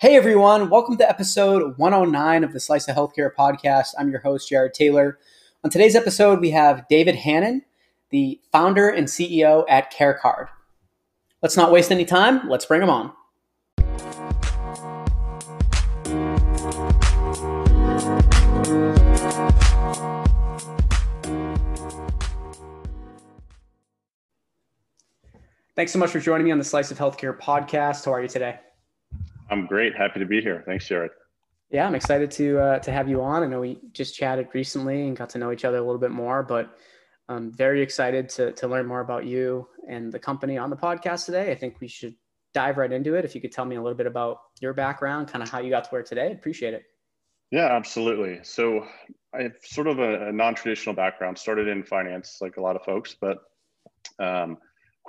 Hey everyone, welcome to episode 109 of the Slice of Healthcare podcast. I'm your host, Jared Taylor. On today's episode, we have David Hannon, the founder and CEO at CareCard. Let's not waste any time, let's bring him on. Thanks so much for joining me on the Slice of Healthcare podcast. How are you today? I'm great. Happy to be here. Thanks, Jared. Yeah, I'm excited to uh, to have you on. I know we just chatted recently and got to know each other a little bit more, but I'm very excited to to learn more about you and the company on the podcast today. I think we should dive right into it. If you could tell me a little bit about your background, kind of how you got to where today, I'd appreciate it. Yeah, absolutely. So I have sort of a, a non-traditional background. Started in finance, like a lot of folks, but um,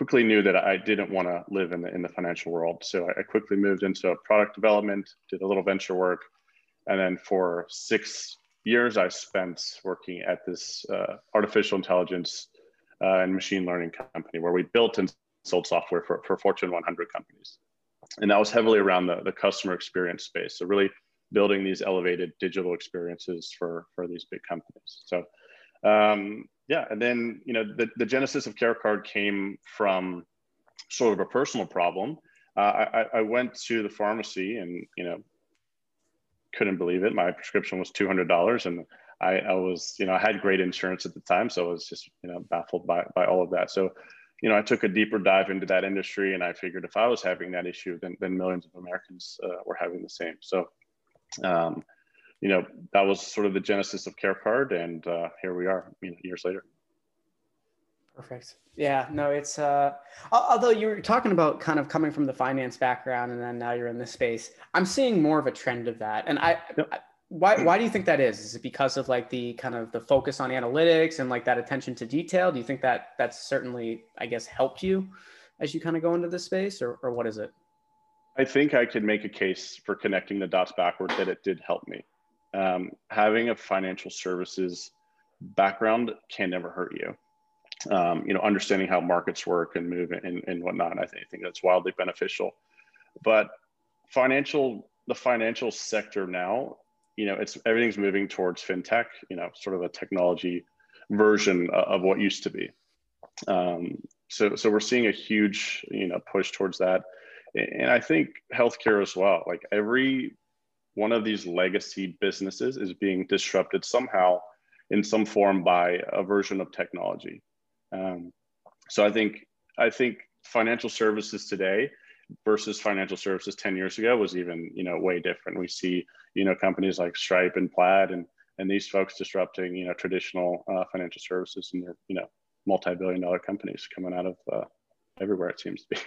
quickly knew that I didn't want to live in the, in the financial world. So I quickly moved into product development, did a little venture work. And then for six years, I spent working at this uh, artificial intelligence uh, and machine learning company where we built and sold software for, for Fortune 100 companies. And that was heavily around the, the customer experience space. So really building these elevated digital experiences for, for these big companies. So um, yeah, and then you know the, the genesis of CareCard came from sort of a personal problem. Uh, I, I went to the pharmacy and you know couldn't believe it. My prescription was two hundred dollars, and I, I was you know I had great insurance at the time, so I was just you know baffled by by all of that. So you know I took a deeper dive into that industry, and I figured if I was having that issue, then then millions of Americans uh, were having the same. So. Um, you know, that was sort of the genesis of CareCard, and uh, here we are, you know, years later. Perfect. Yeah. No, it's uh, although you were talking about kind of coming from the finance background, and then now you're in this space. I'm seeing more of a trend of that, and I. Yep. Why, why do you think that is? Is it because of like the kind of the focus on analytics and like that attention to detail? Do you think that that's certainly, I guess, helped you as you kind of go into this space, or, or what is it? I think I could make a case for connecting the dots backward that it did help me um, having a financial services background can never hurt you. Um, you know, understanding how markets work and move and, and whatnot, I think, I think that's wildly beneficial. But financial, the financial sector now, you know, it's everything's moving towards fintech. You know, sort of a technology version of what used to be. Um, so, so we're seeing a huge, you know, push towards that, and I think healthcare as well. Like every one of these legacy businesses is being disrupted somehow in some form by a version of technology. Um, so I think I think financial services today versus financial services 10 years ago was even you know way different. We see you know companies like Stripe and Plaid and and these folks disrupting you know traditional uh, financial services and they're you know multi-billion dollar companies coming out of uh, everywhere it seems to be.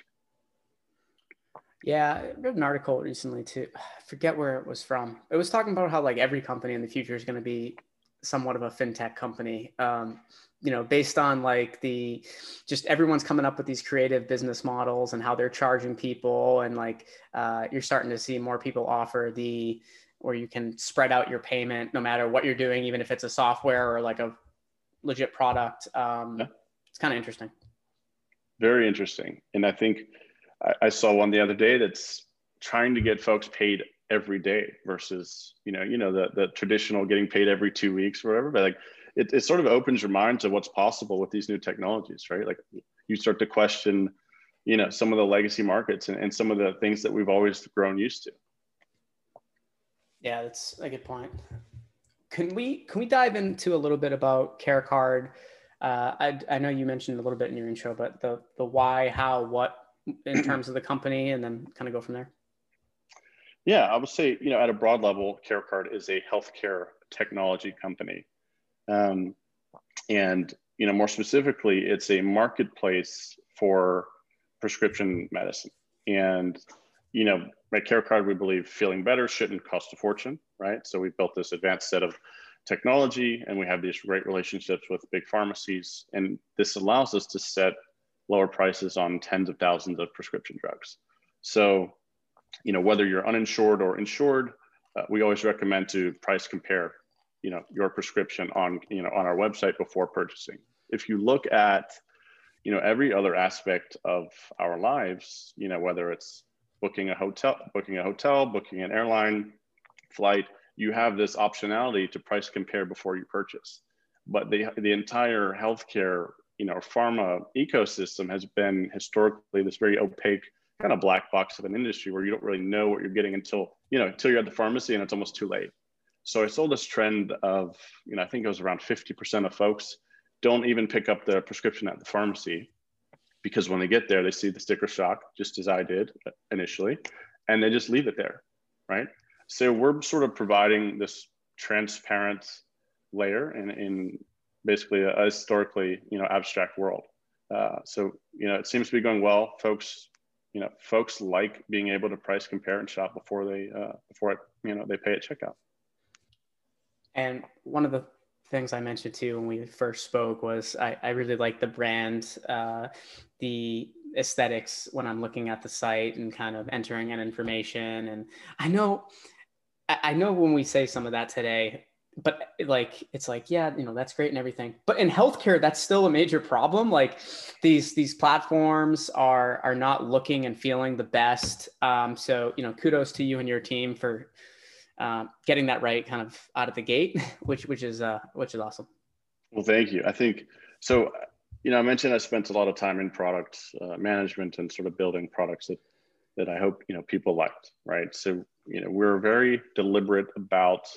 Yeah, I read an article recently too. I forget where it was from. It was talking about how like every company in the future is going to be somewhat of a fintech company. Um, you know, based on like the just everyone's coming up with these creative business models and how they're charging people, and like uh, you're starting to see more people offer the where you can spread out your payment no matter what you're doing, even if it's a software or like a legit product. Um, yeah. It's kind of interesting. Very interesting, and I think I, I saw one the other day that's trying to get folks paid every day versus you know you know the the traditional getting paid every two weeks or whatever. But like it, it sort of opens your mind to what's possible with these new technologies right? Like you start to question you know some of the legacy markets and, and some of the things that we've always grown used to. Yeah that's a good point. Can we can we dive into a little bit about CareCard? Uh, I, I know you mentioned a little bit in your intro but the the why how what in terms of the company and then kind of go from there? Yeah, I would say, you know, at a broad level, CareCard is a healthcare technology company. Um, and, you know, more specifically, it's a marketplace for prescription medicine. And, you know, at CareCard, we believe feeling better shouldn't cost a fortune, right? So we built this advanced set of technology and we have these great relationships with big pharmacies. And this allows us to set lower prices on tens of thousands of prescription drugs. So, you know, whether you're uninsured or insured, uh, we always recommend to price compare, you know, your prescription on, you know, on our website before purchasing. If you look at, you know, every other aspect of our lives, you know, whether it's booking a hotel, booking a hotel, booking an airline flight, you have this optionality to price compare before you purchase. But the, the entire healthcare, you know, our pharma ecosystem has been historically this very opaque kind of black box of an industry where you don't really know what you're getting until, you know, until you're at the pharmacy and it's almost too late. So I saw this trend of, you know, I think it was around 50% of folks don't even pick up the prescription at the pharmacy because when they get there, they see the sticker shock, just as I did initially, and they just leave it there, right? So we're sort of providing this transparent layer in, in basically a, historically, you know, abstract world. Uh, so, you know, it seems to be going well. Folks, you know, folks like being able to price compare and shop before they, uh, before it, you know, they pay at checkout. And one of the things I mentioned too when we first spoke was I, I really like the brand, uh, the aesthetics when I'm looking at the site and kind of entering in information. And I know I know when we say some of that today, but like it's like yeah you know that's great and everything. But in healthcare that's still a major problem. Like these these platforms are are not looking and feeling the best. Um, so you know kudos to you and your team for uh, getting that right kind of out of the gate which which is uh which is awesome. Well thank you. I think so you know i mentioned i spent a lot of time in product uh, management and sort of building products that that i hope you know people liked right? So you know, we're very deliberate about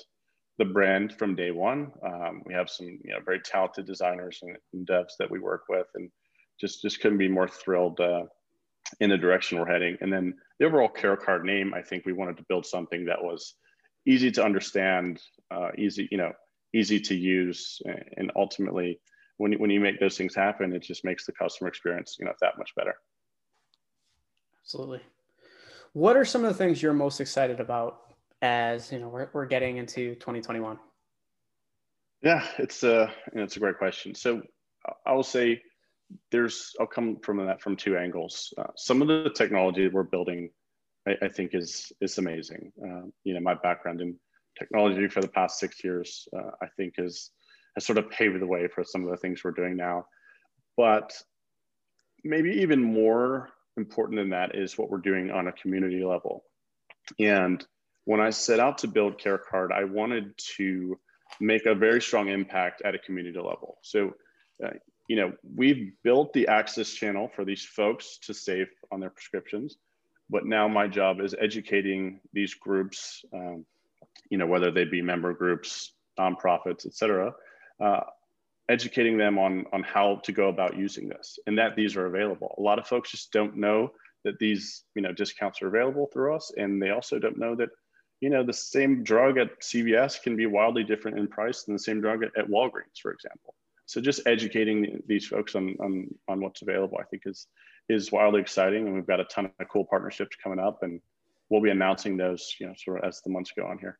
the brand from day one. Um, we have some, you know, very talented designers and, and, devs that we work with, and just just couldn't be more thrilled uh, in the direction we're heading. And then the overall CareCard name, I think we wanted to build something that was easy to understand, uh, easy, you know, easy to use, and ultimately, when when you make those things happen, it just makes the customer experience, you know, that much better. Absolutely. What are some of the things you're most excited about as you know we're, we're getting into 2021? Yeah, it's a know, it's a great question. So I will say there's I'll come from that from two angles. Uh, some of the technology that we're building, I, I think, is is amazing. Uh, you know, my background in technology for the past six years, uh, I think, is has sort of paved the way for some of the things we're doing now. But maybe even more important than that is what we're doing on a community level. And when I set out to build CareCard, I wanted to make a very strong impact at a community level. So, uh, you know, we've built the access channel for these folks to save on their prescriptions, but now my job is educating these groups, um, you know, whether they be member groups, nonprofits, et cetera, uh, educating them on, on how to go about using this and that these are available. A lot of folks just don't know that these you know discounts are available through us and they also don't know that you know the same drug at CVS can be wildly different in price than the same drug at, at Walgreens, for example. So just educating these folks on, on, on what's available, I think is, is wildly exciting. And we've got a ton of cool partnerships coming up and we'll be announcing those, you know, sort of as the months go on here.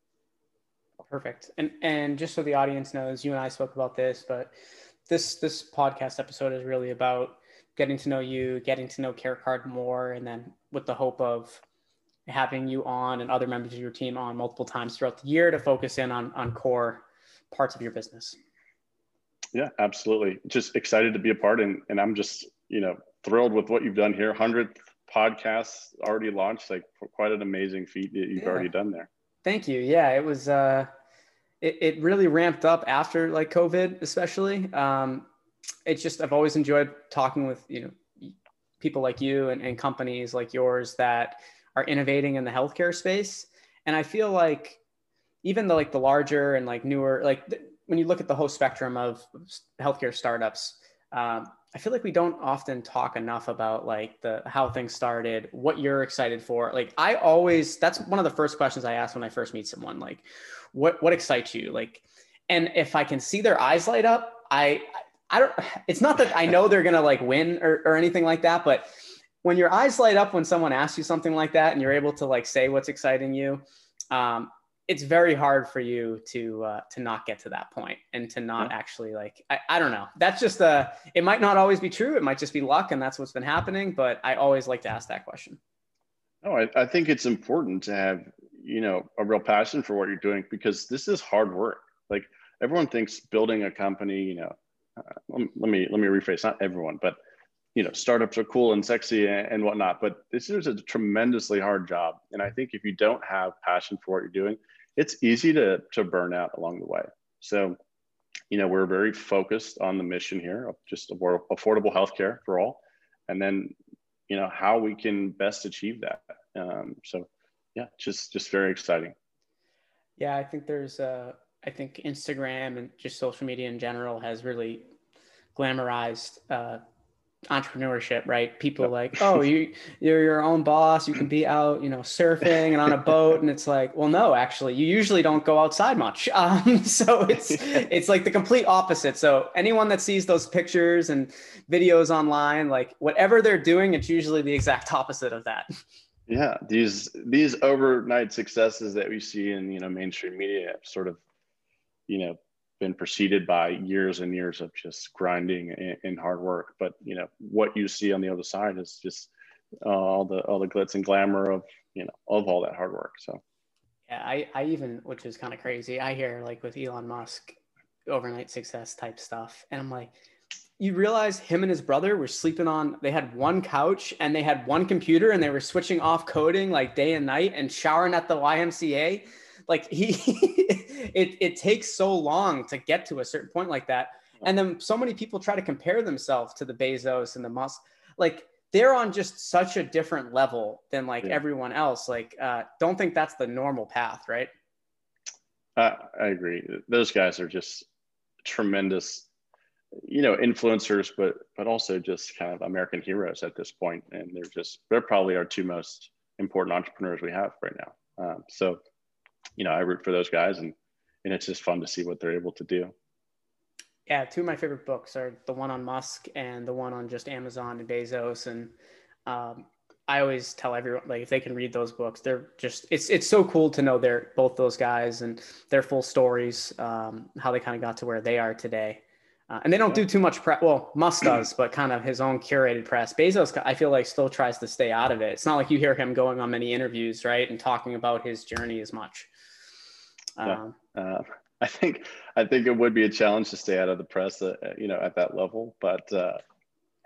Perfect. And and just so the audience knows, you and I spoke about this, but this this podcast episode is really about getting to know you, getting to know CareCard more, and then with the hope of having you on and other members of your team on multiple times throughout the year to focus in on on core parts of your business. Yeah, absolutely. Just excited to be a part and and I'm just, you know, thrilled with what you've done here. 100th podcast already launched, like quite an amazing feat that you've yeah. already done there. Thank you. Yeah, it was uh it, it really ramped up after like COVID, especially. Um, it's just I've always enjoyed talking with you know people like you and, and companies like yours that are innovating in the healthcare space. And I feel like even the like the larger and like newer like th- when you look at the whole spectrum of healthcare startups, um, I feel like we don't often talk enough about like the how things started, what you're excited for. Like I always that's one of the first questions I ask when I first meet someone. Like, what what excites you like and if i can see their eyes light up i i don't it's not that i know they're gonna like win or, or anything like that but when your eyes light up when someone asks you something like that and you're able to like say what's exciting you um, it's very hard for you to uh, to not get to that point and to not yeah. actually like I, I don't know. That's just uh it might not always be true. It might just be luck and that's what's been happening but i always like to ask that question. No I, I think it's important to have you know a real passion for what you're doing because this is hard work. Like everyone thinks building a company you know uh, let, me let me rephrase not everyone but you know startups are cool and sexy and, and whatnot but this is a tremendously hard job. And i think if you don't have passion for what you're doing it's easy to to burn out along the way. So you know we're very focused on the mission here of just affordable healthcare for all. And then you know how we can best achieve that. Um, so yeah just just very exciting. Yeah i think there's uh i think instagram and just social media in general has really glamorized uh, entrepreneurship, right? People yep. like, oh, you you're your own boss. You can be out, you know, surfing and on a boat, and it's like, well, no, actually, you usually don't go outside much. Um, so it's it's like the complete opposite. So anyone that sees those pictures and videos online, like whatever they're doing, it's usually the exact opposite of that. Yeah, these these overnight successes that we see in you know mainstream media sort of you know been preceded by years and years of just grinding and, hard work. But you know what you see on the other side is just uh, all the all the glitz and glamour of you know of all that hard work. So yeah, I I even which is kind of crazy. I hear like with Elon Musk overnight success type stuff, and I'm like. You realize him and his brother were sleeping on, they had one couch and they had one computer and they were switching off coding like day and night and showering at the YMCA like he it, it takes so long to get to a certain point like that. And then so many people try to compare themselves to the bezos and the musk like they're on just such a different level than like yeah. everyone else. Like uh, don't think that's the normal path right? Uh, i agree. Those guys are just tremendous you know influencers but but also just kind of american heroes at this point. And they're just they're probably our two most important entrepreneurs we have right now. Um, so you know, I root for those guys and, and it's just fun to see what they're able to do. Yeah, two of my favorite books are the one on Musk and the one on just Amazon and Bezos. And um, I always tell everyone like if they can read those books, they're just it's it's so cool to know they're both those guys and their full stories, um, how they kind of got to where they are today. Uh, and they don't do too much press. Well, Musk does, but kind of his own curated press. Bezos, I feel like, still tries to stay out of it. It's not like you hear him going on many interviews, right, and talking about his journey as much. Um, uh, I think I think it would be a challenge to stay out of the press, uh, you know, at that level. But uh,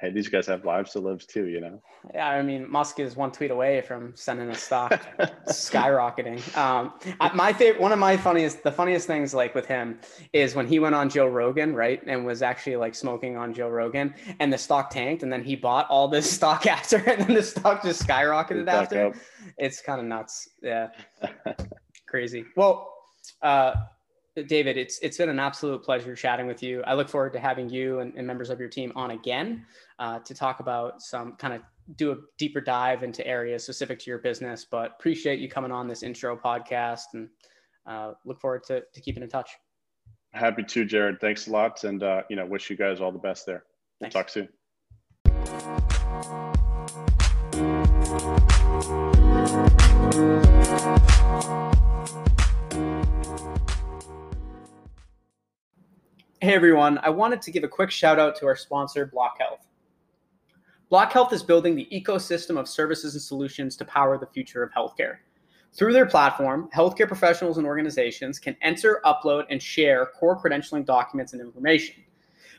hey, these guys have lives to live too, you know. Yeah, I mean, Musk is one tweet away from sending a stock skyrocketing. Um, my favorite, one of my funniest, the funniest things like with him is when he went on Joe Rogan, right, and was actually like smoking on Joe Rogan, and the stock tanked, and then he bought all this stock after, and then the stock just skyrocketed after. Up. It's kind of nuts. Yeah, crazy. Well uh, David, it's it's been an absolute pleasure chatting with you. I look forward to having you and, and members of your team on again uh, to talk about some kind of do a deeper dive into areas specific to your business. But appreciate you coming on this intro podcast and uh, look forward to, to keeping in touch. Happy to, Jared. Thanks a lot, and uh, you know, wish you guys all the best there. We'll talk soon. Hey everyone, I wanted to give a quick shout out to our sponsor, BlocHealth. Block Health is building the ecosystem of services and solutions to power the future of healthcare. Through their platform, healthcare professionals and organizations can enter, upload, and share core credentialing documents and information.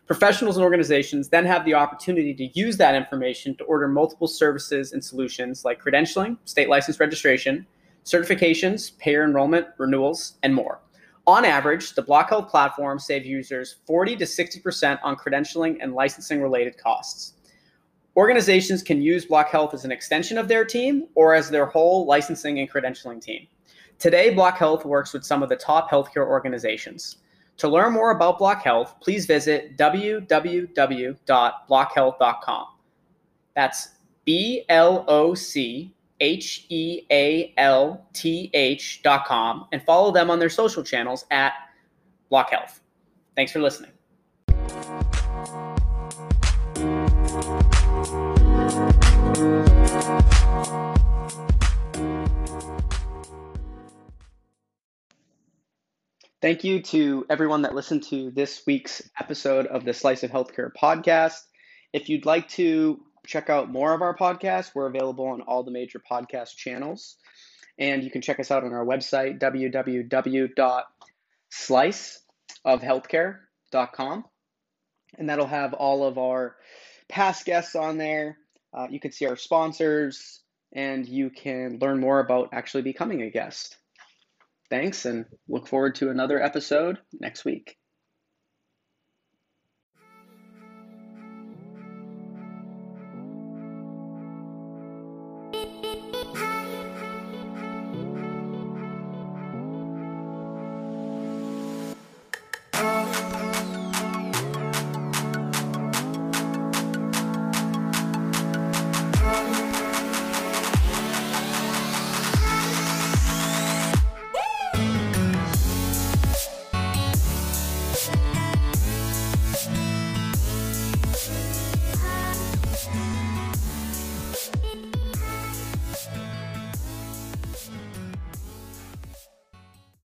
Professionals and organizations then have the opportunity to use that information to order multiple services and solutions like credentialing, state license registration, certifications, payer enrollment, renewals, and more. On average, the BlocHealth platform saves users 40 to 60% on credentialing and licensing related costs. Organizations can use BlocHealth as an extension of their team or as their whole licensing and credentialing team. Today, BlocHealth works with some of the top healthcare organizations. To learn more about BlocHealth, please visit www.blochealth.com. That's B L O C H E A L T H dot com, and follow them on their social channels at BlocHealth. Thanks for listening. Thank you to everyone that listened to this week's episode of the Slice of Healthcare podcast. If you'd like to check out more of our podcasts, we're available on all the major podcast channels. And you can check us out on our website, www.sliceofhealthcare.com. And that'll have all of our past guests on there. Uh, you can see our sponsors and you can learn more about actually becoming a guest. Thanks and look forward to another episode next week.